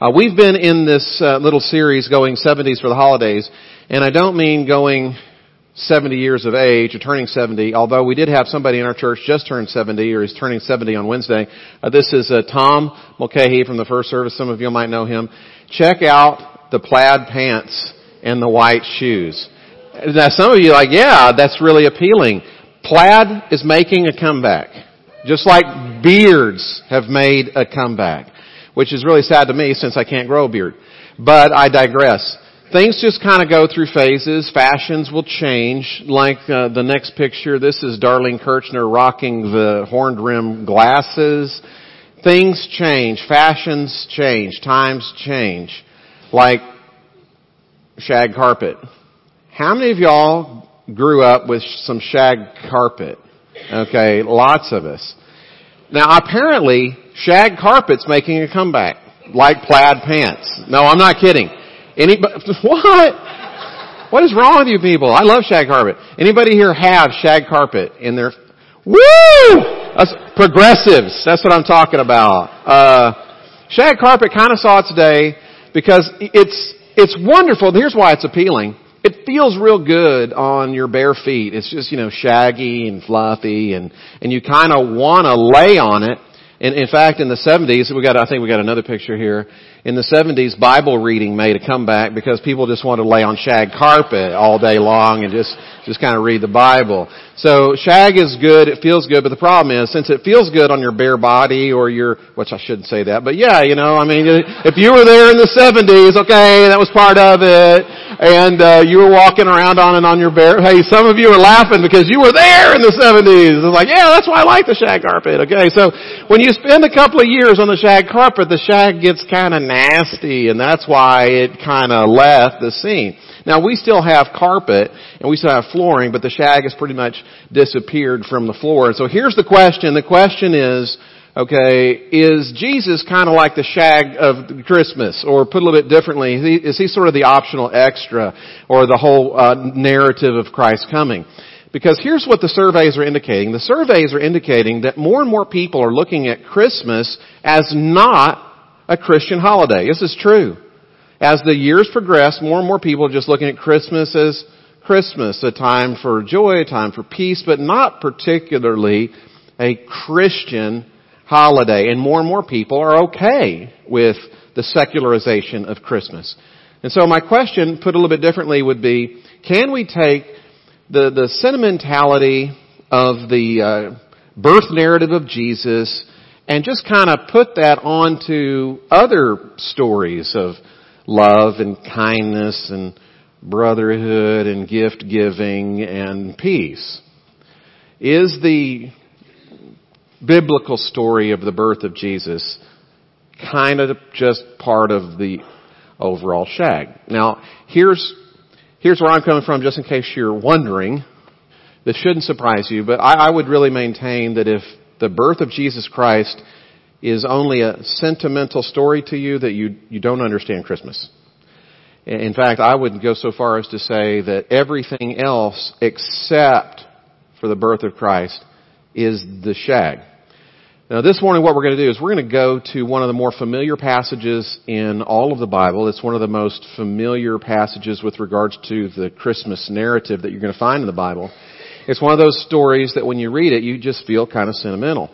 Uh, we've been in this uh, little series going 70s for the holidays, and I don't mean going 70 years of age or turning 70, although we did have somebody in our church just turn 70 or is turning 70 on Wednesday. Uh, this is uh, Tom Mulcahy from the first service. Some of you might know him. Check out the plaid pants and the white shoes. Now some of you are like, yeah, that's really appealing. Plaid is making a comeback. Just like beards have made a comeback which is really sad to me since I can't grow a beard. But I digress. Things just kind of go through phases. Fashions will change. Like uh, the next picture, this is Darlene Kirchner rocking the horned rim glasses. Things change. Fashions change. Times change. Like shag carpet. How many of y'all grew up with some shag carpet? Okay, lots of us. Now apparently, shag carpet's making a comeback, like plaid pants. No, I'm not kidding. Anybody, what? What is wrong with you people? I love shag carpet. Anybody here have shag carpet in their, woo! That's progressives. That's what I'm talking about. Uh, shag carpet kind of saw its day because it's, it's wonderful. Here's why it's appealing it feels real good on your bare feet. It's just, you know, shaggy and fluffy and, and you kind of want to lay on it. And in fact, in the 70s, we got, I think we got another picture here. In the 70s, Bible reading made a comeback because people just wanted to lay on shag carpet all day long and just, just kind of read the Bible. So shag is good, it feels good, but the problem is, since it feels good on your bare body or your, which I shouldn't say that, but yeah, you know, I mean, if you were there in the 70s, okay, that was part of it, and uh, you were walking around on and on your bare, hey, some of you are laughing because you were there in the 70s. It's like, yeah, that's why I like the shag carpet, okay? So, when you spend a couple of years on the shag carpet, the shag gets kind of nasty, and that's why it kind of left the scene. Now we still have carpet and we still have flooring, but the shag has pretty much disappeared from the floor. And so here's the question. The question is, okay, is Jesus kind of like the shag of Christmas? Or put a little bit differently, is he, sort of the optional extra or the whole uh, narrative of Christ coming? Because here's what the surveys are indicating. The surveys are indicating that more and more people are looking at Christmas as not a Christian holiday. This is true. As the years progress, more and more people are just looking at Christmas as Christmas, a time for joy, a time for peace, but not particularly a Christian holiday. And more and more people are okay with the secularization of Christmas. And so my question, put a little bit differently, would be, can we take the, the sentimentality of the uh, birth narrative of Jesus and just kind of put that onto other stories of love and kindness and brotherhood and gift giving and peace. Is the biblical story of the birth of Jesus kind of just part of the overall shag? Now, here's, here's where I'm coming from just in case you're wondering. This shouldn't surprise you, but I, I would really maintain that if the birth of Jesus Christ is only a sentimental story to you that you, you don't understand Christmas. In fact, I would go so far as to say that everything else except for the birth of Christ is the shag. Now this morning what we're going to do is we're going to go to one of the more familiar passages in all of the Bible. It's one of the most familiar passages with regards to the Christmas narrative that you're going to find in the Bible. It's one of those stories that when you read it, you just feel kind of sentimental.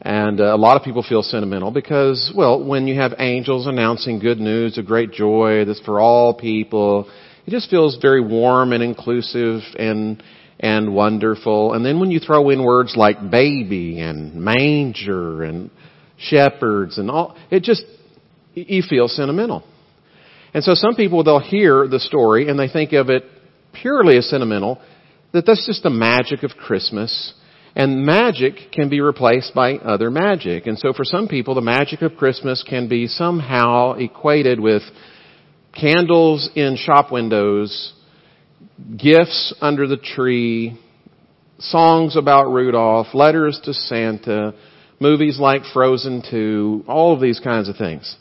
And uh, a lot of people feel sentimental because, well, when you have angels announcing good news of great joy that's for all people, it just feels very warm and inclusive and and wonderful. And then when you throw in words like baby and manger and shepherds and all, it just you feel sentimental. And so some people they'll hear the story and they think of it purely as sentimental, that that's just the magic of Christmas and magic can be replaced by other magic. And so for some people, the magic of Christmas can be somehow equated with candles in shop windows, gifts under the tree, songs about Rudolph, letters to Santa, movies like Frozen 2, all of these kinds of things.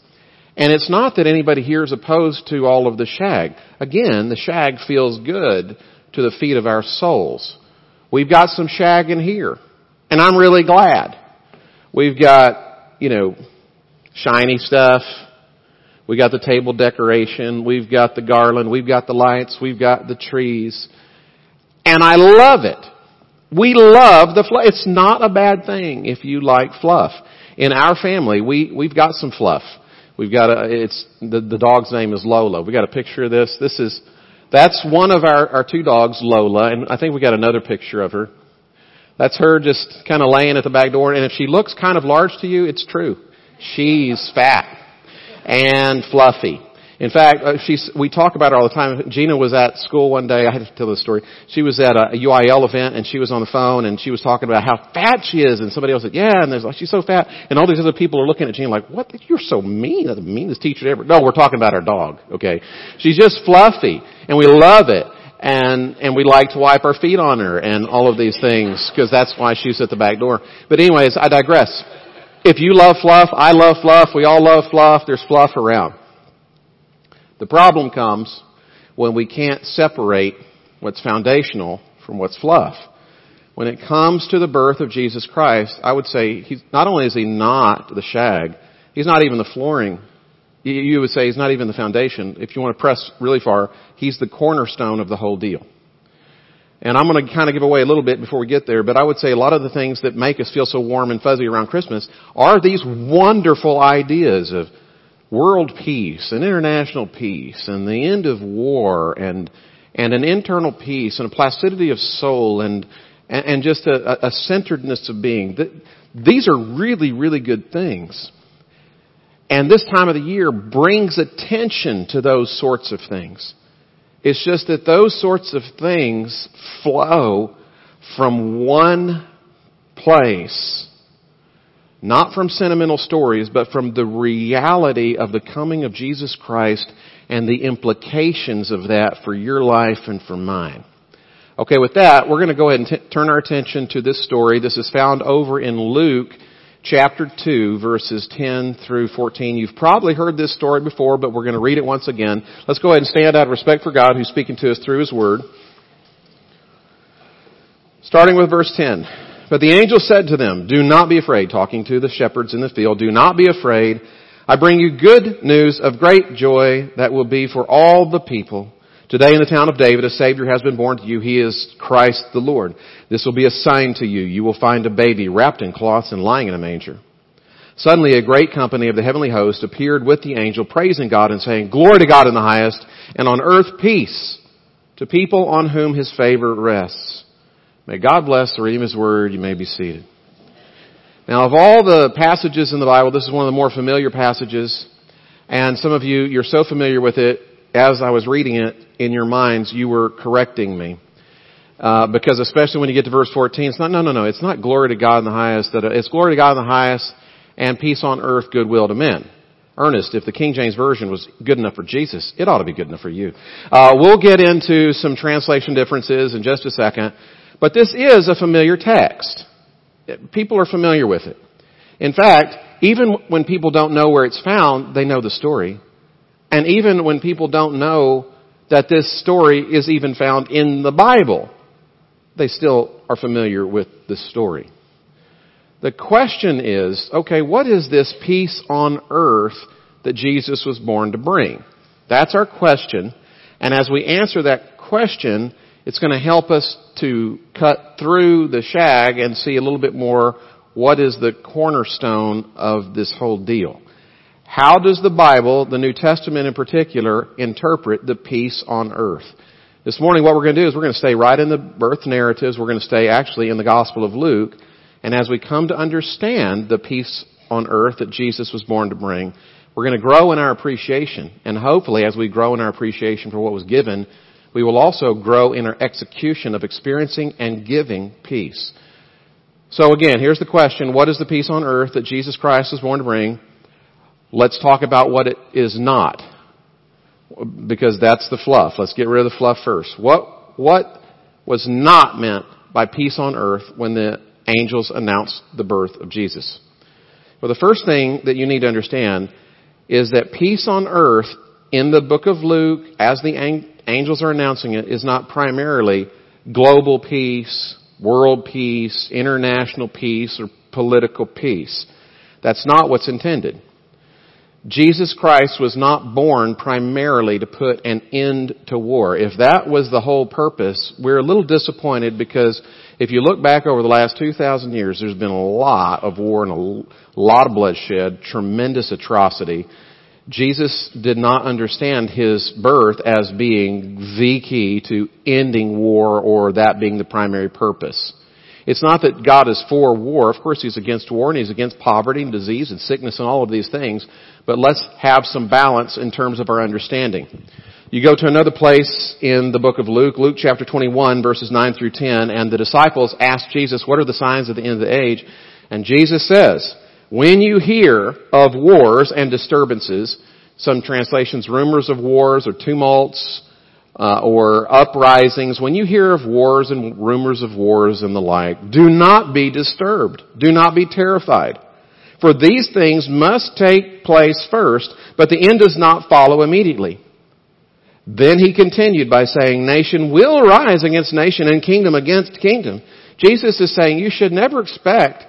And it's not that anybody here is opposed to all of the shag. Again, the shag feels good to the feet of our souls. We've got some shagging here. And I'm really glad. We've got, you know, shiny stuff. We got the table decoration. We've got the garland. We've got the lights. We've got the trees. And I love it. We love the fluff. It's not a bad thing if you like fluff. In our family, we, we've got some fluff. We've got a, it's, the, the dog's name is Lola. We got a picture of this. This is, that's one of our, our two dogs, Lola, and I think we got another picture of her. That's her just kind of laying at the back door, and if she looks kind of large to you, it's true. She's fat and fluffy. In fact, uh, she's, we talk about her all the time. Gina was at school one day. I had to tell this story. She was at a UIL event and she was on the phone and she was talking about how fat she is. And somebody else said, yeah, and there's like, she's so fat. And all these other people are looking at Gina like, what? You're so mean. That's the meanest teacher ever. No, we're talking about our dog. Okay. She's just fluffy and we love it. And, and we like to wipe our feet on her and all of these things because that's why she's at the back door. But anyways, I digress. If you love fluff, I love fluff, we all love fluff, there's fluff around. The problem comes when we can't separate what's foundational from what's fluff. When it comes to the birth of Jesus Christ, I would say he's, not only is he not the shag, he's not even the flooring. You would say he's not even the foundation. If you want to press really far, he's the cornerstone of the whole deal. And I'm going to kind of give away a little bit before we get there, but I would say a lot of the things that make us feel so warm and fuzzy around Christmas are these wonderful ideas of world peace and international peace and the end of war and and an internal peace and a placidity of soul and and, and just a, a centeredness of being. These are really, really good things. And this time of the year brings attention to those sorts of things. It's just that those sorts of things flow from one place not from sentimental stories, but from the reality of the coming of Jesus Christ and the implications of that for your life and for mine. Okay, with that, we're going to go ahead and t- turn our attention to this story. This is found over in Luke chapter 2 verses 10 through 14. You've probably heard this story before, but we're going to read it once again. Let's go ahead and stand out of respect for God who's speaking to us through His Word. Starting with verse 10. But the angel said to them, Do not be afraid, talking to the shepherds in the field, do not be afraid. I bring you good news of great joy that will be for all the people. Today in the town of David, a Savior has been born to you. He is Christ the Lord. This will be a sign to you. You will find a baby wrapped in cloths and lying in a manger. Suddenly a great company of the heavenly host appeared with the angel, praising God and saying, Glory to God in the highest, and on earth peace to people on whom his favor rests. May God bless the reading of His Word. You may be seated. Now, of all the passages in the Bible, this is one of the more familiar passages. And some of you, you're so familiar with it, as I was reading it in your minds, you were correcting me. Uh, because especially when you get to verse 14, it's not, no, no, no, it's not glory to God in the highest, that it's glory to God in the highest and peace on earth, goodwill to men. Ernest, if the King James Version was good enough for Jesus, it ought to be good enough for you. Uh, we'll get into some translation differences in just a second. But this is a familiar text. People are familiar with it. In fact, even when people don't know where it's found, they know the story. And even when people don't know that this story is even found in the Bible, they still are familiar with the story. The question is, okay, what is this peace on earth that Jesus was born to bring? That's our question. And as we answer that question, it's going to help us to cut through the shag and see a little bit more what is the cornerstone of this whole deal. How does the Bible, the New Testament in particular, interpret the peace on earth? This morning what we're going to do is we're going to stay right in the birth narratives. We're going to stay actually in the Gospel of Luke. And as we come to understand the peace on earth that Jesus was born to bring, we're going to grow in our appreciation. And hopefully as we grow in our appreciation for what was given, we will also grow in our execution of experiencing and giving peace. So again, here's the question. What is the peace on earth that Jesus Christ was born to bring? Let's talk about what it is not. Because that's the fluff. Let's get rid of the fluff first. What, what was not meant by peace on earth when the angels announced the birth of Jesus? Well, the first thing that you need to understand is that peace on earth in the book of Luke, as the angels are announcing it, is not primarily global peace, world peace, international peace, or political peace. That's not what's intended. Jesus Christ was not born primarily to put an end to war. If that was the whole purpose, we're a little disappointed because if you look back over the last 2,000 years, there's been a lot of war and a lot of bloodshed, tremendous atrocity. Jesus did not understand his birth as being the key to ending war or that being the primary purpose. It's not that God is for war. Of course, He's against war and He's against poverty and disease and sickness and all of these things. But let's have some balance in terms of our understanding. You go to another place in the book of Luke, Luke chapter 21 verses 9 through 10, and the disciples ask Jesus, what are the signs of the end of the age? And Jesus says, when you hear of wars and disturbances, some translations, rumors of wars or tumults, uh, or uprisings, when you hear of wars and rumors of wars and the like, do not be disturbed. Do not be terrified. For these things must take place first, but the end does not follow immediately. Then he continued by saying, nation will rise against nation and kingdom against kingdom. Jesus is saying you should never expect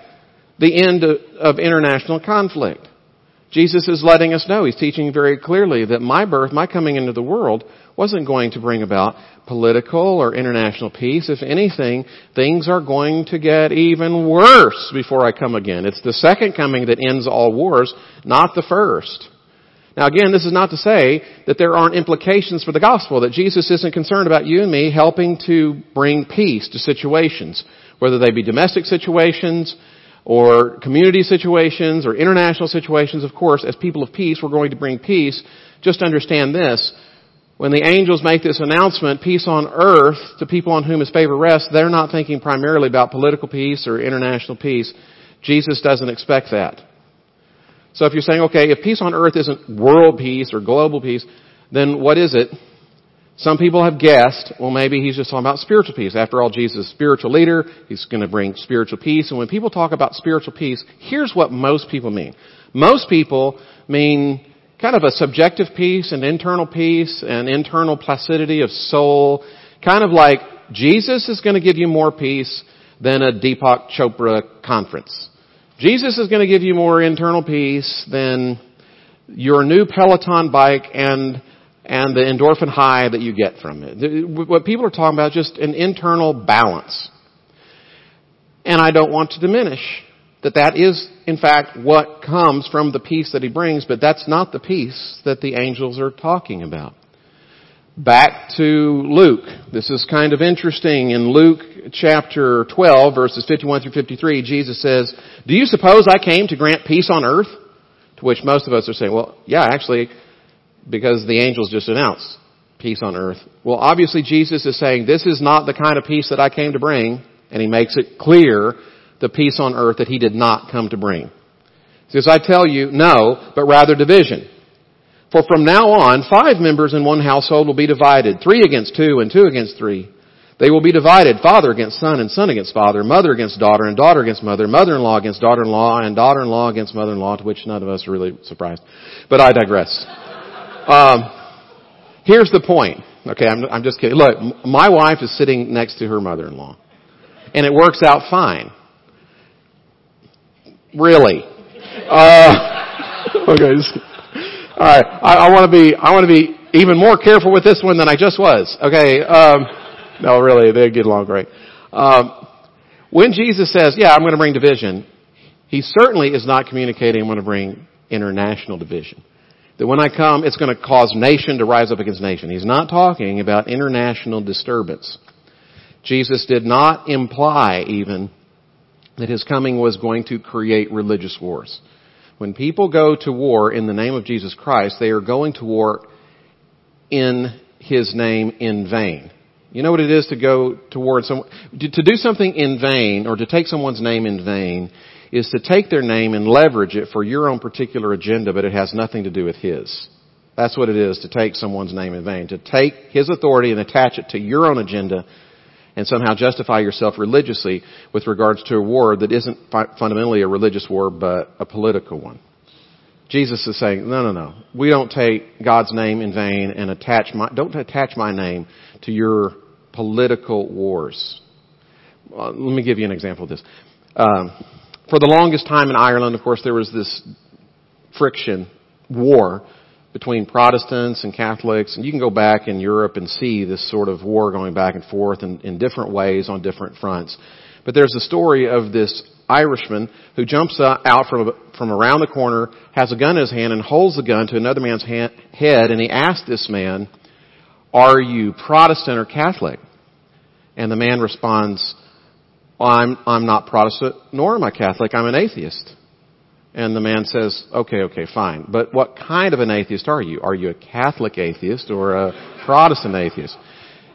the end of, international conflict. Jesus is letting us know, he's teaching very clearly that my birth, my coming into the world, wasn't going to bring about political or international peace. If anything, things are going to get even worse before I come again. It's the second coming that ends all wars, not the first. Now again, this is not to say that there aren't implications for the gospel, that Jesus isn't concerned about you and me helping to bring peace to situations, whether they be domestic situations, or community situations or international situations, of course, as people of peace, we're going to bring peace. Just understand this. When the angels make this announcement, peace on earth to people on whom his favor rests, they're not thinking primarily about political peace or international peace. Jesus doesn't expect that. So if you're saying, okay, if peace on earth isn't world peace or global peace, then what is it? Some people have guessed, well maybe he's just talking about spiritual peace. After all, Jesus is a spiritual leader. He's going to bring spiritual peace. And when people talk about spiritual peace, here's what most people mean. Most people mean kind of a subjective peace, an internal peace, an internal placidity of soul. Kind of like Jesus is going to give you more peace than a Deepak Chopra conference. Jesus is going to give you more internal peace than your new Peloton bike and and the endorphin high that you get from it. What people are talking about is just an internal balance. And I don't want to diminish that that is, in fact, what comes from the peace that he brings, but that's not the peace that the angels are talking about. Back to Luke. This is kind of interesting. In Luke chapter 12, verses 51 through 53, Jesus says, Do you suppose I came to grant peace on earth? To which most of us are saying, well, yeah, actually, because the angels just announced peace on earth. Well, obviously Jesus is saying this is not the kind of peace that I came to bring, and he makes it clear the peace on earth that he did not come to bring. He says, I tell you, no, but rather division. For from now on, five members in one household will be divided, three against two and two against three. They will be divided, father against son and son against father, mother against daughter and daughter against mother, mother-in-law against daughter-in-law and daughter-in-law against mother-in-law, to which none of us are really surprised. But I digress. Um, here's the point. Okay, I'm, I'm just kidding. Look, my wife is sitting next to her mother-in-law, and it works out fine. Really. Uh, okay. Just, all right. I, I want to be. I want to be even more careful with this one than I just was. Okay. Um, no, really, they get along great. Um, when Jesus says, "Yeah, I'm going to bring division," he certainly is not communicating, "I'm going to bring international division." That when I come, it's going to cause nation to rise up against nation. He's not talking about international disturbance. Jesus did not imply even that his coming was going to create religious wars. When people go to war in the name of Jesus Christ, they are going to war in his name in vain. You know what it is to go toward some, to do something in vain or to take someone's name in vain is to take their name and leverage it for your own particular agenda, but it has nothing to do with His. That's what it is to take someone's name in vain. To take His authority and attach it to your own agenda and somehow justify yourself religiously with regards to a war that isn't fundamentally a religious war, but a political one. Jesus is saying, no, no, no. We don't take God's name in vain and attach my, don't attach my name to your political wars. let me give you an example of this. Um, for the longest time in Ireland, of course, there was this friction war between Protestants and Catholics, and you can go back in Europe and see this sort of war going back and forth in, in different ways on different fronts. But there's a story of this Irishman who jumps uh, out from, from around the corner, has a gun in his hand, and holds the gun to another man's hand, head, and he asks this man, are you Protestant or Catholic? And the man responds, I'm, I'm not Protestant, nor am I Catholic, I'm an atheist. And the man says, okay, okay, fine. But what kind of an atheist are you? Are you a Catholic atheist or a Protestant atheist?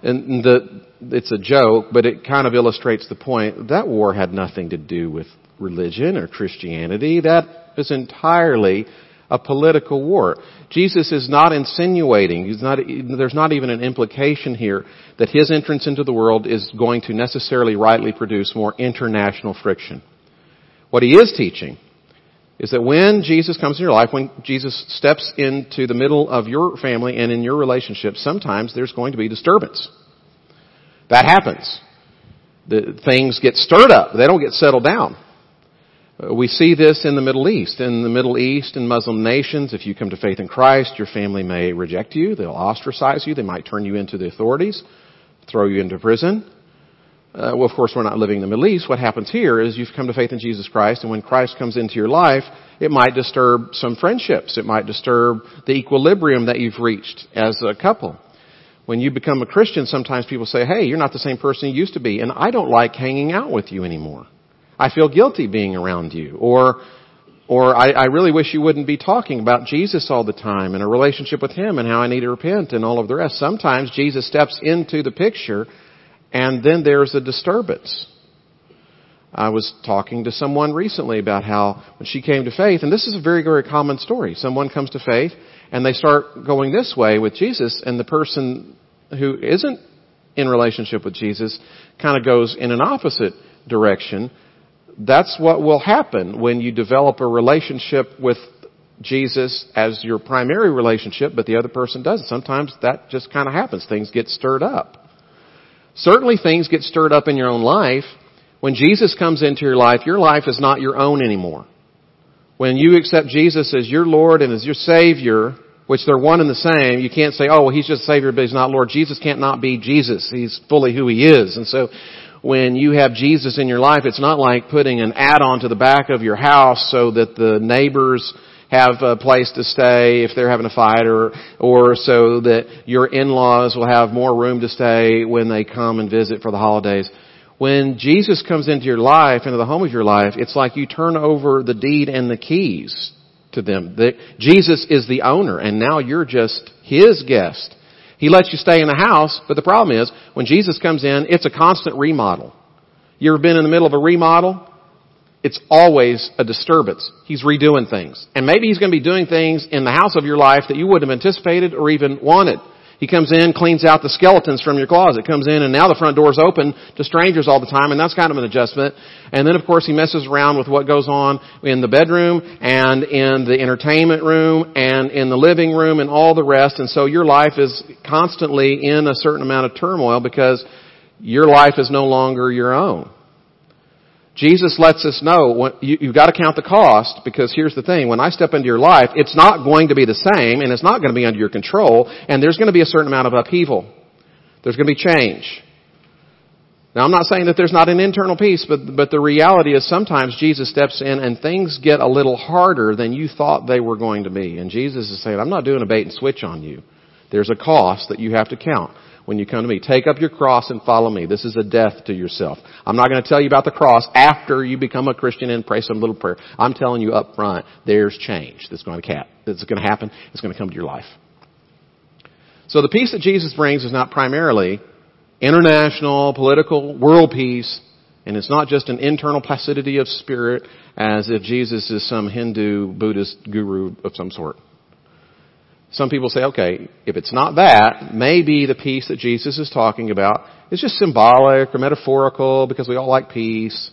And the, it's a joke, but it kind of illustrates the point. That war had nothing to do with religion or Christianity. That is entirely a political war. Jesus is not insinuating, not, there's not even an implication here that his entrance into the world is going to necessarily rightly produce more international friction. What he is teaching is that when Jesus comes in your life, when Jesus steps into the middle of your family and in your relationship, sometimes there's going to be disturbance. That happens. The, things get stirred up. They don't get settled down. Uh, we see this in the Middle East. In the Middle East and Muslim nations, if you come to faith in Christ, your family may reject you. They'll ostracize you. They might turn you into the authorities, throw you into prison. Uh, well, of course, we're not living in the Middle East. What happens here is you've come to faith in Jesus Christ, and when Christ comes into your life, it might disturb some friendships. It might disturb the equilibrium that you've reached as a couple. When you become a Christian, sometimes people say, hey, you're not the same person you used to be, and I don't like hanging out with you anymore. I feel guilty being around you. Or, or I, I really wish you wouldn't be talking about Jesus all the time and a relationship with Him and how I need to repent and all of the rest. Sometimes Jesus steps into the picture and then there's a disturbance. I was talking to someone recently about how when she came to faith, and this is a very, very common story. Someone comes to faith and they start going this way with Jesus and the person who isn't in relationship with Jesus kind of goes in an opposite direction that's what will happen when you develop a relationship with Jesus as your primary relationship, but the other person doesn't. Sometimes that just kind of happens. Things get stirred up. Certainly things get stirred up in your own life. When Jesus comes into your life, your life is not your own anymore. When you accept Jesus as your Lord and as your Savior, which they're one and the same, you can't say, oh, well, He's just Savior, but He's not Lord. Jesus can't not be Jesus. He's fully who He is. And so when you have Jesus in your life, it's not like putting an add-on to the back of your house so that the neighbors have a place to stay if they're having a fight or, or so that your in-laws will have more room to stay when they come and visit for the holidays. When Jesus comes into your life, into the home of your life, it's like you turn over the deed and the keys to them. The, Jesus is the owner and now you're just His guest. He lets you stay in the house, but the problem is, when Jesus comes in, it's a constant remodel. You ever been in the middle of a remodel? It's always a disturbance. He's redoing things. And maybe he's going to be doing things in the house of your life that you wouldn't have anticipated or even wanted. He comes in, cleans out the skeletons from your closet, comes in, and now the front door's open to strangers all the time, and that's kind of an adjustment. And then of course he messes around with what goes on in the bedroom, and in the entertainment room, and in the living room, and all the rest, and so your life is constantly in a certain amount of turmoil because your life is no longer your own. Jesus lets us know when, you, you've got to count the cost because here's the thing. When I step into your life, it's not going to be the same and it's not going to be under your control and there's going to be a certain amount of upheaval. There's going to be change. Now I'm not saying that there's not an internal peace, but, but the reality is sometimes Jesus steps in and things get a little harder than you thought they were going to be. And Jesus is saying, I'm not doing a bait and switch on you. There's a cost that you have to count when you come to me. Take up your cross and follow me. This is a death to yourself. I'm not going to tell you about the cross after you become a Christian and pray some little prayer. I'm telling you up front, there's change that's going to, that's going to happen. It's going to come to your life. So the peace that Jesus brings is not primarily international, political, world peace, and it's not just an internal placidity of spirit as if Jesus is some Hindu, Buddhist guru of some sort. Some people say, okay, if it's not that, maybe the peace that Jesus is talking about is just symbolic or metaphorical because we all like peace.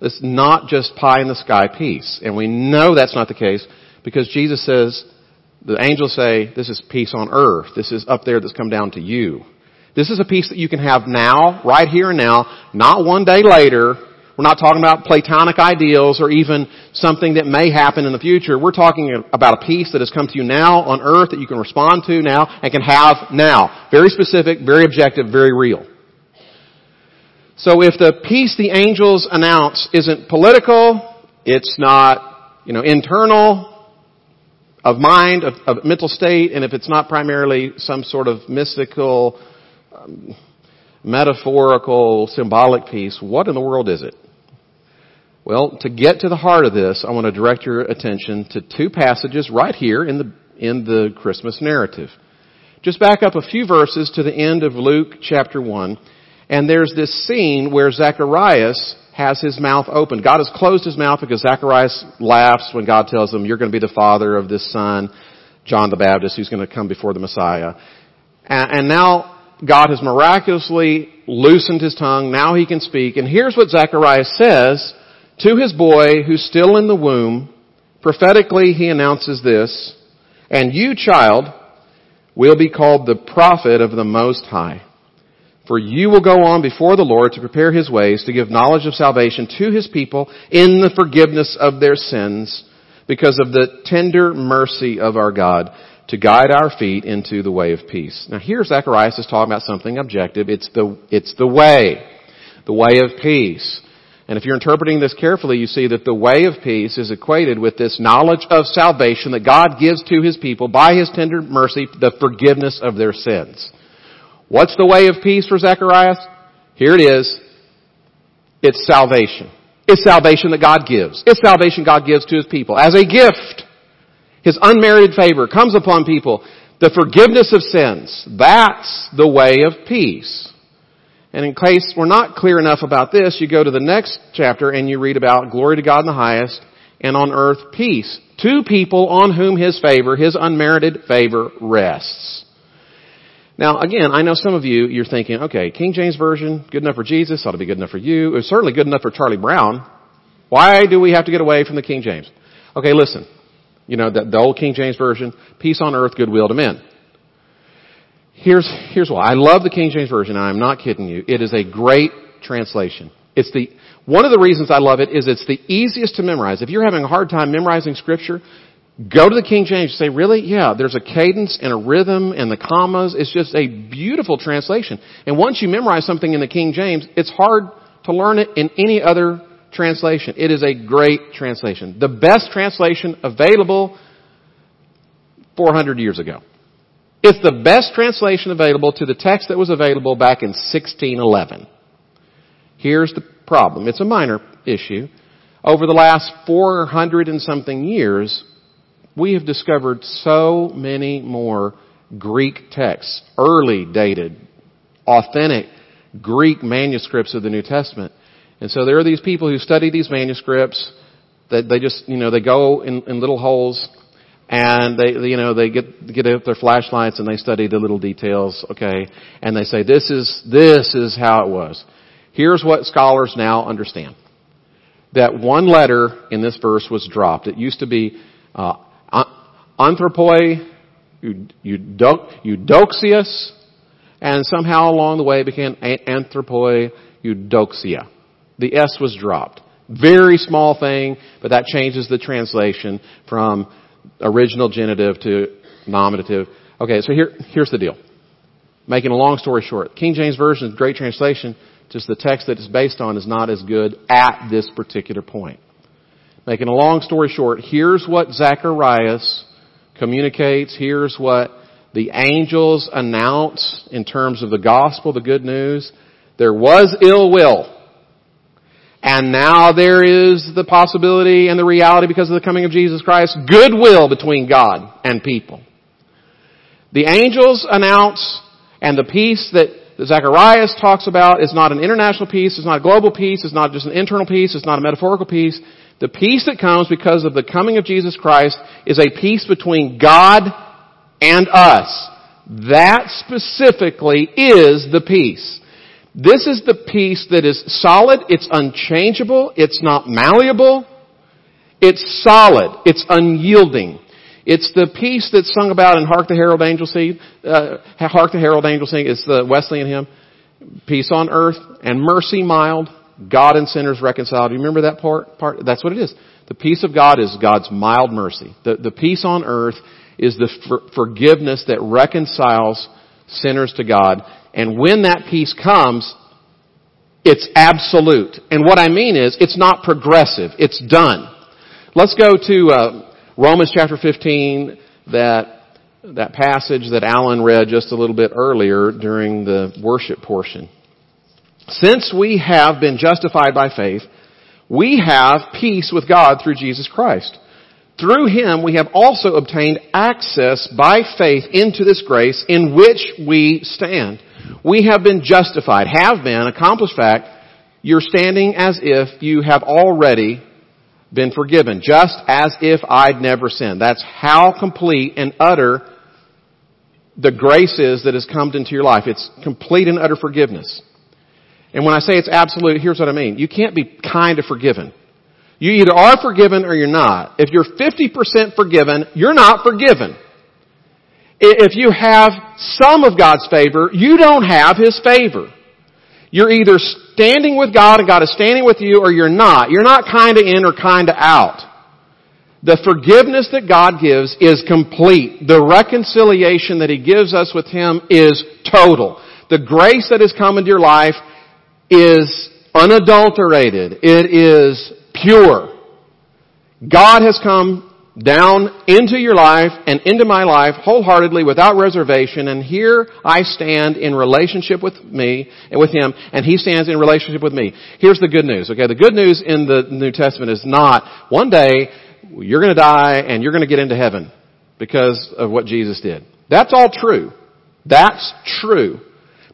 It's not just pie in the sky peace. And we know that's not the case because Jesus says, the angels say, this is peace on earth. This is up there that's come down to you. This is a peace that you can have now, right here and now, not one day later We're not talking about platonic ideals or even something that may happen in the future. We're talking about a peace that has come to you now on earth that you can respond to now and can have now. Very specific, very objective, very real. So if the peace the angels announce isn't political, it's not, you know, internal, of mind, of, of mental state, and if it's not primarily some sort of mystical, um, metaphorical, symbolic peace, what in the world is it? Well, to get to the heart of this, I want to direct your attention to two passages right here in the, in the Christmas narrative. Just back up a few verses to the end of Luke chapter 1, and there's this scene where Zacharias has his mouth open. God has closed his mouth because Zacharias laughs when God tells him, you're going to be the father of this son, John the Baptist, who's going to come before the Messiah. And, and now God has miraculously loosened his tongue. Now he can speak. And here's what Zacharias says to his boy who's still in the womb. Prophetically, he announces this, and you, child, will be called the prophet of the Most High. For you will go on before the Lord to prepare his ways, to give knowledge of salvation to his people in the forgiveness of their sins, because of the tender mercy of our God, to guide our feet into the way of peace. Now here Zacharias is talking about something objective. It's the, it's the way. The way of peace. And if you're interpreting this carefully, you see that the way of peace is equated with this knowledge of salvation that God gives to His people by His tender mercy, the forgiveness of their sins. What's the way of peace for Zacharias? Here it is. It's salvation. It's salvation that God gives. It's salvation God gives to His people as a gift. His unmerited favor comes upon people. The forgiveness of sins. That's the way of peace. And in case we're not clear enough about this, you go to the next chapter and you read about glory to God in the highest and on earth peace. Two people on whom His favor, His unmerited favor rests. Now, again, I know some of you, you're thinking, okay, King James Version, good enough for Jesus, ought to be good enough for you. It was certainly good enough for Charlie Brown. Why do we have to get away from the King James? Okay, listen. You know, the, the old King James Version, peace on earth, goodwill to men. Here's, here's why. I love the King James Version, I'm not kidding you. It is a great translation. It's the, one of the reasons I love it is it's the easiest to memorize. If you're having a hard time memorizing scripture, Go to the King James. and Say, really? Yeah, there's a cadence and a rhythm and the commas. It's just a beautiful translation. And once you memorize something in the King James, it's hard to learn it in any other translation. It is a great translation. The best translation available 400 years ago. It's the best translation available to the text that was available back in 1611. Here's the problem. It's a minor issue. Over the last 400 and something years, we have discovered so many more Greek texts, early dated, authentic Greek manuscripts of the New Testament. And so there are these people who study these manuscripts that they just, you know, they go in, in little holes and they, you know, they get, get out their flashlights and they study the little details, okay, and they say, this is, this is how it was. Here's what scholars now understand. That one letter in this verse was dropped. It used to be, uh, anthropoi, eudokias, and somehow along the way it became anthropoi eudokia. The S was dropped. Very small thing, but that changes the translation from original genitive to nominative. Okay, so here, here's the deal. Making a long story short, King James Version is a great translation, just the text that it's based on is not as good at this particular point. Making a long story short, here's what Zacharias communicates. Here's what the angels announce in terms of the gospel, the good news. There was ill will. And now there is the possibility and the reality because of the coming of Jesus Christ, goodwill between God and people. The angels announce and the peace that Zacharias talks about is not an international peace, it's not a global peace, it's not just an internal peace, it's not a metaphorical peace. The peace that comes because of the coming of Jesus Christ is a peace between God and us. That specifically is the peace. This is the peace that is solid, it's unchangeable, it's not malleable, it's solid, it's unyielding. It's the peace that's sung about in Hark the Herald Angels Sing, uh, Hark the Herald Angels Sing, it's the Wesleyan hymn. Peace on earth and mercy mild God and sinners reconciled. Do you remember that part? part? That's what it is. The peace of God is God's mild mercy. The, the peace on earth is the for, forgiveness that reconciles sinners to God. And when that peace comes, it's absolute. And what I mean is, it's not progressive. It's done. Let's go to uh, Romans chapter 15, that that passage that Alan read just a little bit earlier during the worship portion. Since we have been justified by faith, we have peace with God through Jesus Christ. Through Him we have also obtained access by faith into this grace in which we stand. We have been justified, have been, accomplished fact, you're standing as if you have already been forgiven, just as if I'd never sinned. That's how complete and utter the grace is that has come into your life. It's complete and utter forgiveness. And when I say it's absolute, here's what I mean. You can't be kind of forgiven. You either are forgiven or you're not. If you're 50% forgiven, you're not forgiven. If you have some of God's favor, you don't have His favor. You're either standing with God and God is standing with you or you're not. You're not kinda in or kinda out. The forgiveness that God gives is complete. The reconciliation that He gives us with Him is total. The grace that has come into your life is unadulterated. It is pure. God has come down into your life and into my life wholeheartedly without reservation and here I stand in relationship with me and with him and he stands in relationship with me. Here's the good news, okay? The good news in the New Testament is not one day you're gonna die and you're gonna get into heaven because of what Jesus did. That's all true. That's true.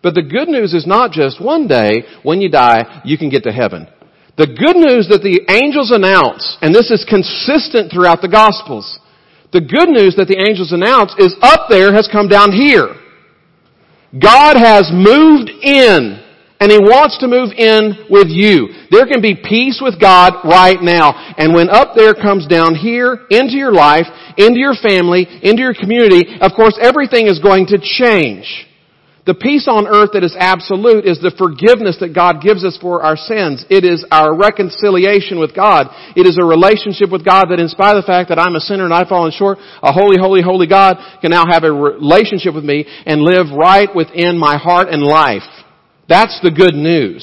But the good news is not just one day when you die you can get to heaven. The good news that the angels announce, and this is consistent throughout the Gospels, the good news that the angels announce is up there has come down here. God has moved in, and He wants to move in with you. There can be peace with God right now. And when up there comes down here, into your life, into your family, into your community, of course everything is going to change. The peace on earth that is absolute is the forgiveness that God gives us for our sins. It is our reconciliation with God. It is a relationship with God that in spite of the fact that I'm a sinner and I've fallen short, a holy, holy, holy God can now have a relationship with me and live right within my heart and life. That's the good news.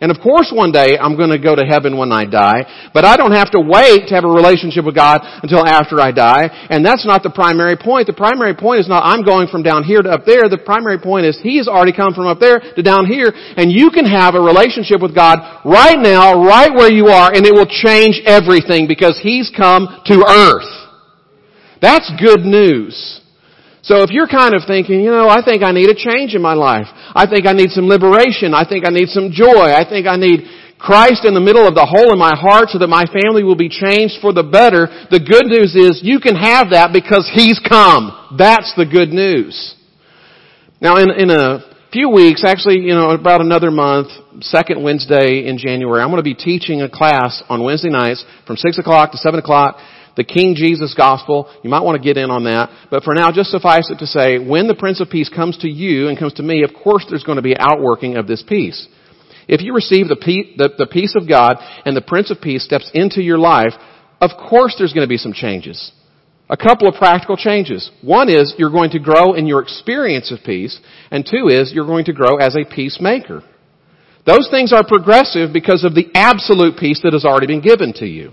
And of course one day I'm going to go to heaven when I die, but I don't have to wait to have a relationship with God until after I die. And that's not the primary point. The primary point is not I'm going from down here to up there. The primary point is He's already come from up there to down here, and you can have a relationship with God right now, right where you are, and it will change everything because He's come to earth. That's good news. So if you're kind of thinking, you know, I think I need a change in my life. I think I need some liberation. I think I need some joy. I think I need Christ in the middle of the hole in my heart so that my family will be changed for the better. The good news is you can have that because He's come. That's the good news. Now in, in a few weeks, actually, you know, about another month, second Wednesday in January, I'm going to be teaching a class on Wednesday nights from 6 o'clock to 7 o'clock the King Jesus gospel. You might want to get in on that. But for now, just suffice it to say, when the Prince of Peace comes to you and comes to me, of course there's going to be outworking of this peace. If you receive the peace, the, the peace of God and the Prince of Peace steps into your life, of course there's going to be some changes. A couple of practical changes. One is you're going to grow in your experience of peace, and two is you're going to grow as a peacemaker. Those things are progressive because of the absolute peace that has already been given to you.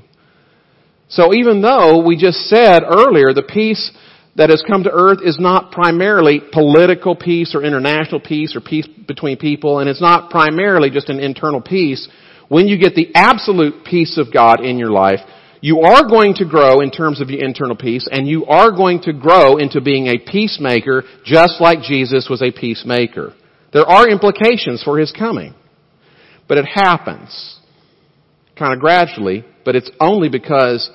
So even though we just said earlier the peace that has come to earth is not primarily political peace or international peace or peace between people, and it's not primarily just an internal peace, when you get the absolute peace of God in your life, you are going to grow in terms of your internal peace, and you are going to grow into being a peacemaker just like Jesus was a peacemaker. There are implications for His coming. But it happens kind of gradually, but it's only because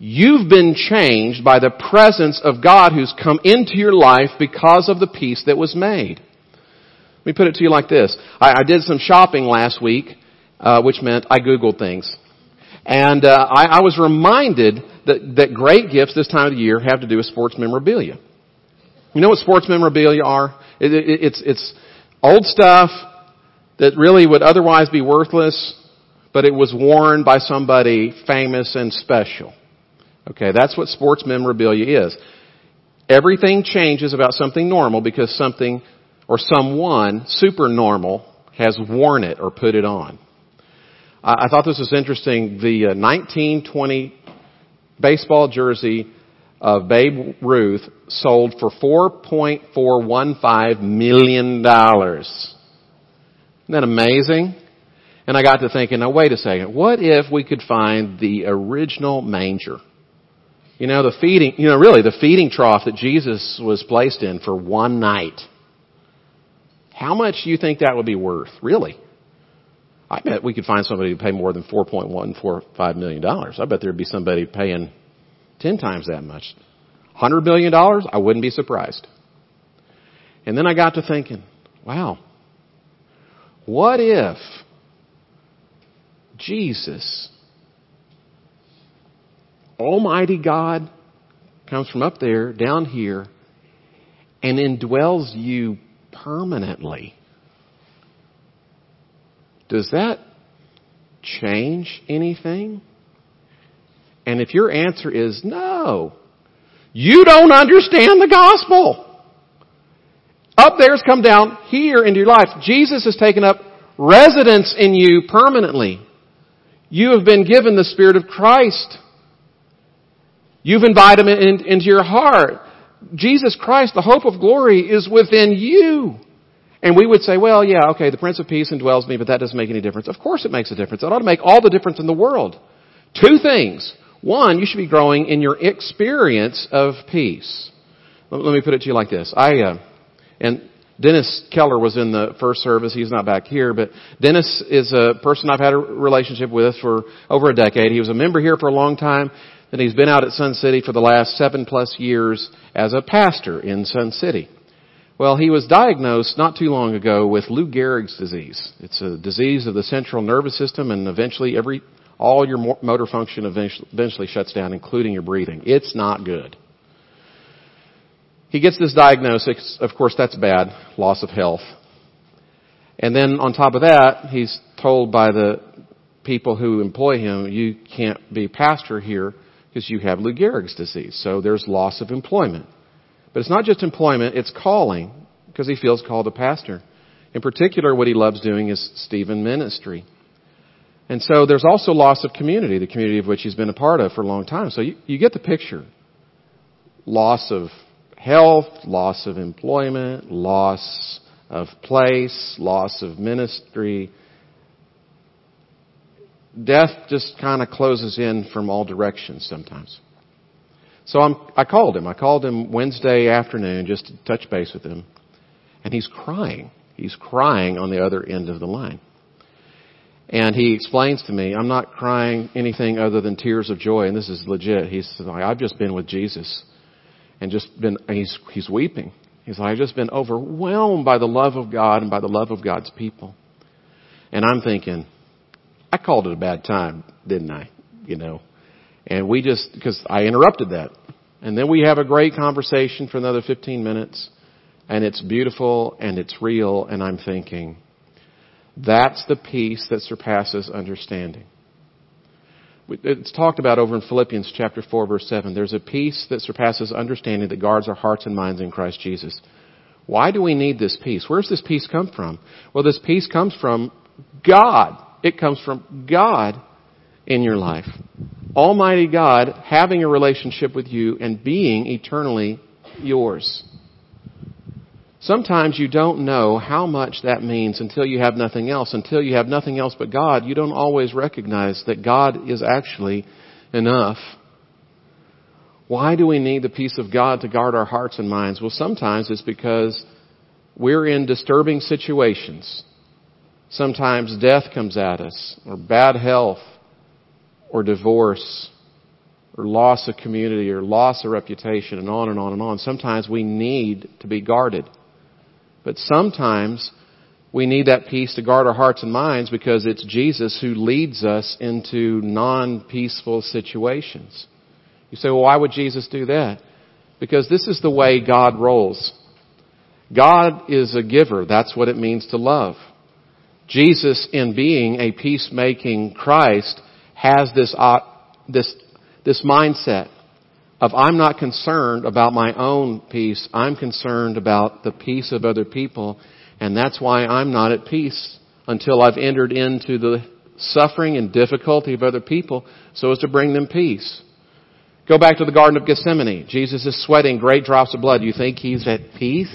you've been changed by the presence of God who's come into your life because of the peace that was made. Let me put it to you like this. I, I did some shopping last week, uh, which meant I Googled things. And uh, I, I was reminded that, that great gifts this time of the year have to do with sports memorabilia. You know what sports memorabilia are? It, it, it's, it's old stuff that really would otherwise be worthless but it was worn by somebody famous and special. Okay, that's what sports memorabilia is. Everything changes about something normal because something or someone super normal has worn it or put it on. I thought this was interesting. The 1920 uh, baseball jersey of Babe Ruth sold for $4.415 million. Isn't that amazing? And I got to thinking, now wait a second, what if we could find the original manger? You know, the feeding, you know, really the feeding trough that Jesus was placed in for one night. How much do you think that would be worth? Really? I bet we could find somebody to pay more than $4.145 million. I bet there'd be somebody paying 10 times that much. $100 million? I wouldn't be surprised. And then I got to thinking, wow, what if Jesus, Almighty God, comes from up there, down here, and indwells you permanently? Does that change anything? And if your answer is no, you don't understand the gospel. Up there's come down here into your life. Jesus has taken up residence in you permanently. You have been given the Spirit of Christ. You've invited Him in, into your heart. Jesus Christ, the hope of glory, is within you. And we would say, well, yeah, okay, the Prince of Peace indwells me, but that doesn't make any difference. Of course it makes a difference. It ought to make all the difference in the world. Two things. One, you should be growing in your experience of peace. Let me put it to you like this. I, uh, and Dennis Keller was in the first service. He's not back here, but Dennis is a person I've had a relationship with for over a decade. He was a member here for a long time, and he's been out at Sun City for the last seven plus years as a pastor in Sun City. Well, he was diagnosed not too long ago with Lou Gehrig's disease. It's a disease of the central nervous system and eventually every, all your motor function eventually, eventually shuts down, including your breathing. It's not good. He gets this diagnosis. Of course, that's bad. Loss of health. And then on top of that, he's told by the people who employ him, you can't be pastor here because you have Lou Gehrig's disease. So there's loss of employment. But it's not just employment, it's calling, because he feels called a pastor. In particular, what he loves doing is Stephen ministry. And so there's also loss of community, the community of which he's been a part of for a long time. So you, you get the picture. Loss of health, loss of employment, loss of place, loss of ministry. Death just kind of closes in from all directions sometimes. So I'm, I called him. I called him Wednesday afternoon just to touch base with him. And he's crying. He's crying on the other end of the line. And he explains to me, I'm not crying anything other than tears of joy, and this is legit. He's like, I've just been with Jesus. And just been, and he's, he's weeping. He's like, I've just been overwhelmed by the love of God and by the love of God's people. And I'm thinking, I called it a bad time, didn't I? You know, and we just, because I interrupted that. And then we have a great conversation for another 15 minutes. And it's beautiful and it's real. And I'm thinking, that's the peace that surpasses understanding. It's talked about over in Philippians chapter 4 verse 7. There's a peace that surpasses understanding that guards our hearts and minds in Christ Jesus. Why do we need this peace? Where's this peace come from? Well, this peace comes from God. It comes from God in your life. Almighty God having a relationship with you and being eternally yours. Sometimes you don't know how much that means until you have nothing else. Until you have nothing else but God, you don't always recognize that God is actually enough. Why do we need the peace of God to guard our hearts and minds? Well, sometimes it's because we're in disturbing situations. Sometimes death comes at us, or bad health, or divorce or loss of community or loss of reputation and on and on and on. Sometimes we need to be guarded. But sometimes we need that peace to guard our hearts and minds because it's Jesus who leads us into non-peaceful situations. You say, well, why would Jesus do that? Because this is the way God rolls. God is a giver. That's what it means to love. Jesus, in being a peacemaking Christ, has this, uh, this, this mindset of I'm not concerned about my own peace. I'm concerned about the peace of other people. And that's why I'm not at peace until I've entered into the suffering and difficulty of other people so as to bring them peace. Go back to the Garden of Gethsemane. Jesus is sweating great drops of blood. You think he's at peace?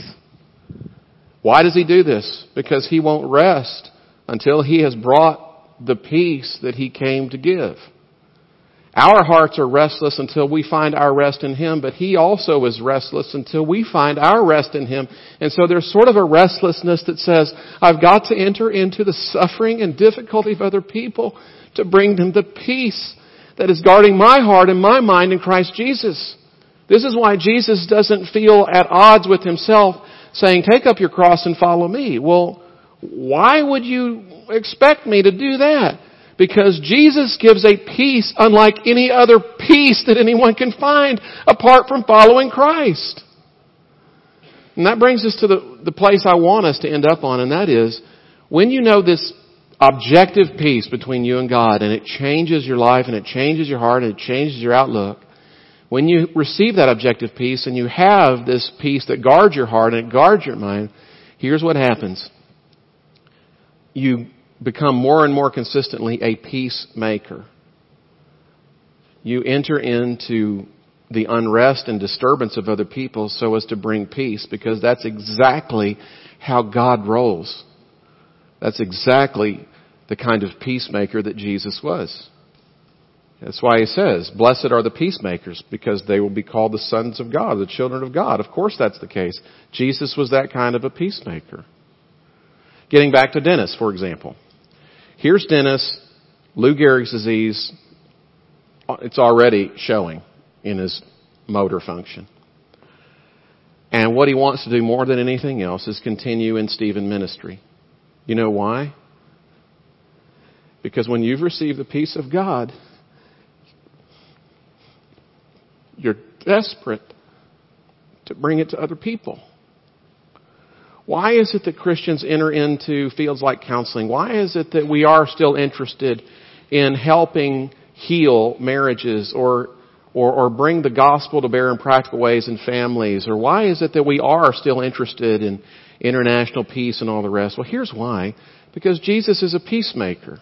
Why does he do this? Because he won't rest until he has brought the peace that he came to give. Our hearts are restless until we find our rest in Him, but He also is restless until we find our rest in Him. And so there's sort of a restlessness that says, I've got to enter into the suffering and difficulty of other people to bring them the peace that is guarding my heart and my mind in Christ Jesus. This is why Jesus doesn't feel at odds with Himself saying, take up your cross and follow me. Well, why would you expect me to do that? Because Jesus gives a peace unlike any other peace that anyone can find apart from following Christ. And that brings us to the, the place I want us to end up on, and that is when you know this objective peace between you and God, and it changes your life, and it changes your heart, and it changes your outlook. When you receive that objective peace and you have this peace that guards your heart and it guards your mind, here's what happens. You become more and more consistently a peacemaker. You enter into the unrest and disturbance of other people so as to bring peace because that's exactly how God rolls. That's exactly the kind of peacemaker that Jesus was. That's why he says, blessed are the peacemakers because they will be called the sons of God, the children of God. Of course that's the case. Jesus was that kind of a peacemaker. Getting back to Dennis, for example. Here's Dennis, Lou Gehrig's disease. It's already showing in his motor function. And what he wants to do more than anything else is continue in Stephen ministry. You know why? Because when you've received the peace of God, you're desperate to bring it to other people. Why is it that Christians enter into fields like counseling? Why is it that we are still interested in helping heal marriages or, or, or bring the gospel to bear in practical ways in families? Or why is it that we are still interested in international peace and all the rest? Well, here's why. Because Jesus is a peacemaker.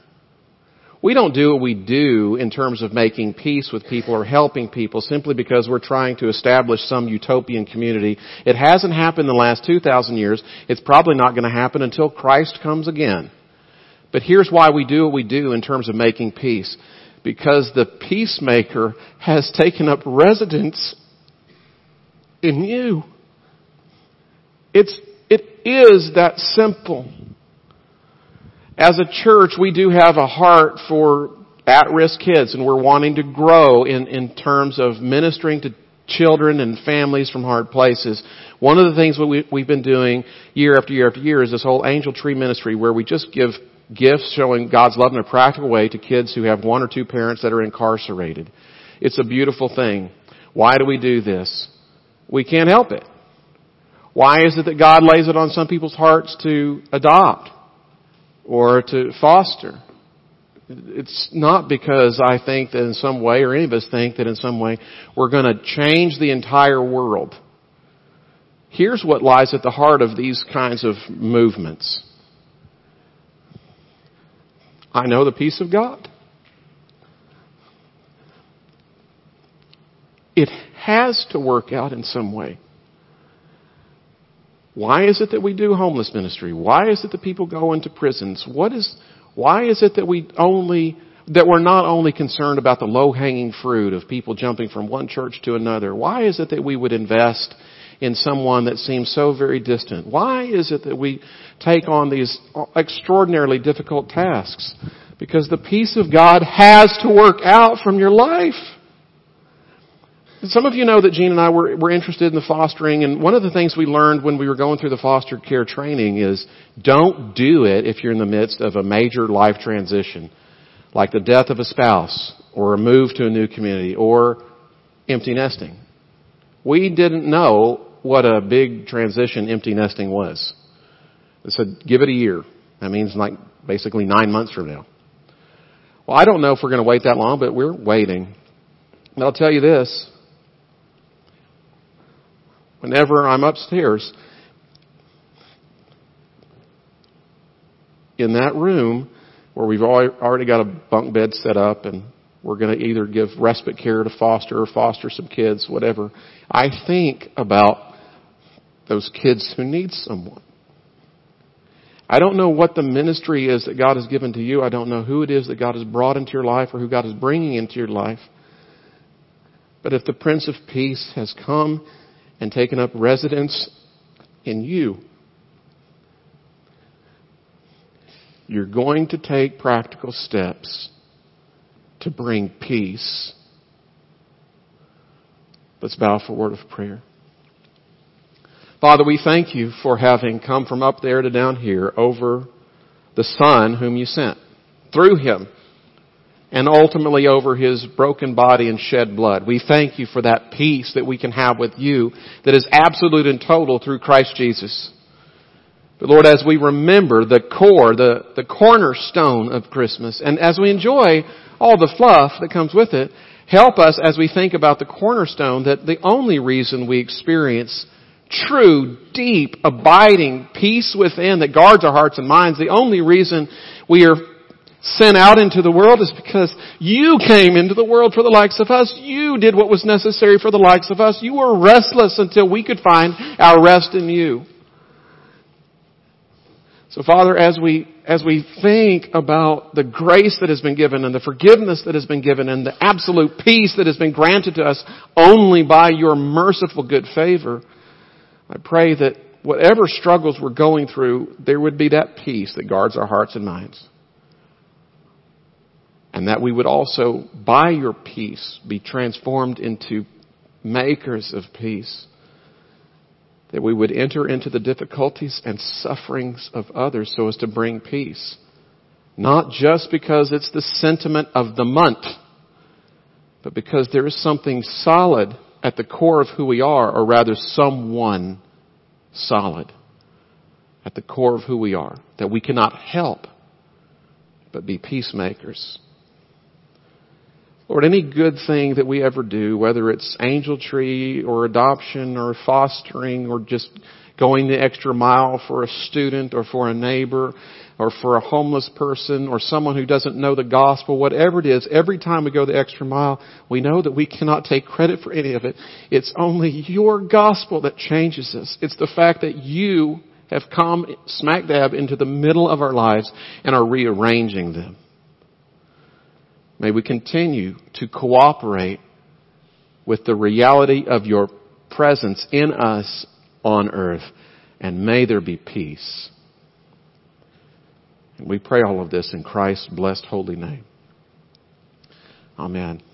We don't do what we do in terms of making peace with people or helping people simply because we're trying to establish some utopian community. It hasn't happened in the last 2,000 years. It's probably not going to happen until Christ comes again. But here's why we do what we do in terms of making peace. Because the peacemaker has taken up residence in you. It's, it is that simple as a church, we do have a heart for at-risk kids and we're wanting to grow in, in terms of ministering to children and families from hard places. One of the things we, we've been doing year after year after year is this whole angel tree ministry where we just give gifts showing God's love in a practical way to kids who have one or two parents that are incarcerated. It's a beautiful thing. Why do we do this? We can't help it. Why is it that God lays it on some people's hearts to adopt? Or to foster. It's not because I think that in some way, or any of us think that in some way, we're going to change the entire world. Here's what lies at the heart of these kinds of movements. I know the peace of God. It has to work out in some way. Why is it that we do homeless ministry? Why is it that people go into prisons? What is, why is it that we only, that we're not only concerned about the low hanging fruit of people jumping from one church to another? Why is it that we would invest in someone that seems so very distant? Why is it that we take on these extraordinarily difficult tasks? Because the peace of God has to work out from your life. Some of you know that Gene and I were, were interested in the fostering, and one of the things we learned when we were going through the foster care training is don't do it if you're in the midst of a major life transition, like the death of a spouse, or a move to a new community, or empty nesting. We didn't know what a big transition empty nesting was. They said, give it a year. That means like basically nine months from now. Well, I don't know if we're going to wait that long, but we're waiting. And I'll tell you this. Whenever I'm upstairs, in that room where we've already got a bunk bed set up and we're going to either give respite care to foster or foster some kids, whatever. I think about those kids who need someone. I don't know what the ministry is that God has given to you. I don't know who it is that God has brought into your life or who God is bringing into your life. But if the Prince of Peace has come and taken up residence in you, you're going to take practical steps to bring peace. Let's bow for a word of prayer. Father, we thank you for having come from up there to down here over the Son whom you sent, through him, and ultimately over his broken body and shed blood. We thank you for that peace that we can have with you that is absolute and total through Christ Jesus. But Lord, as we remember the core, the, the cornerstone of Christmas, and as we enjoy all the fluff that comes with it, help us as we think about the cornerstone that the only reason we experience true, deep, abiding peace within that guards our hearts and minds. The only reason we are sent out into the world is because you came into the world for the likes of us. You did what was necessary for the likes of us. You were restless until we could find our rest in you. So Father, as we, as we think about the grace that has been given and the forgiveness that has been given and the absolute peace that has been granted to us only by your merciful good favor, I pray that whatever struggles we're going through, there would be that peace that guards our hearts and minds. And that we would also, by your peace, be transformed into makers of peace. That we would enter into the difficulties and sufferings of others so as to bring peace. Not just because it's the sentiment of the month, but because there is something solid at the core of who we are, or rather someone solid at the core of who we are, that we cannot help but be peacemakers. Lord, any good thing that we ever do, whether it's angel tree or adoption or fostering or just going the extra mile for a student or for a neighbor or for a homeless person or someone who doesn't know the gospel, whatever it is, every time we go the extra mile, we know that we cannot take credit for any of it. It's only your gospel that changes us. It's the fact that you have come smack dab into the middle of our lives and are rearranging them. May we continue to cooperate with the reality of your presence in us on earth. And may there be peace. We pray all of this in Christ's blessed holy name. Amen.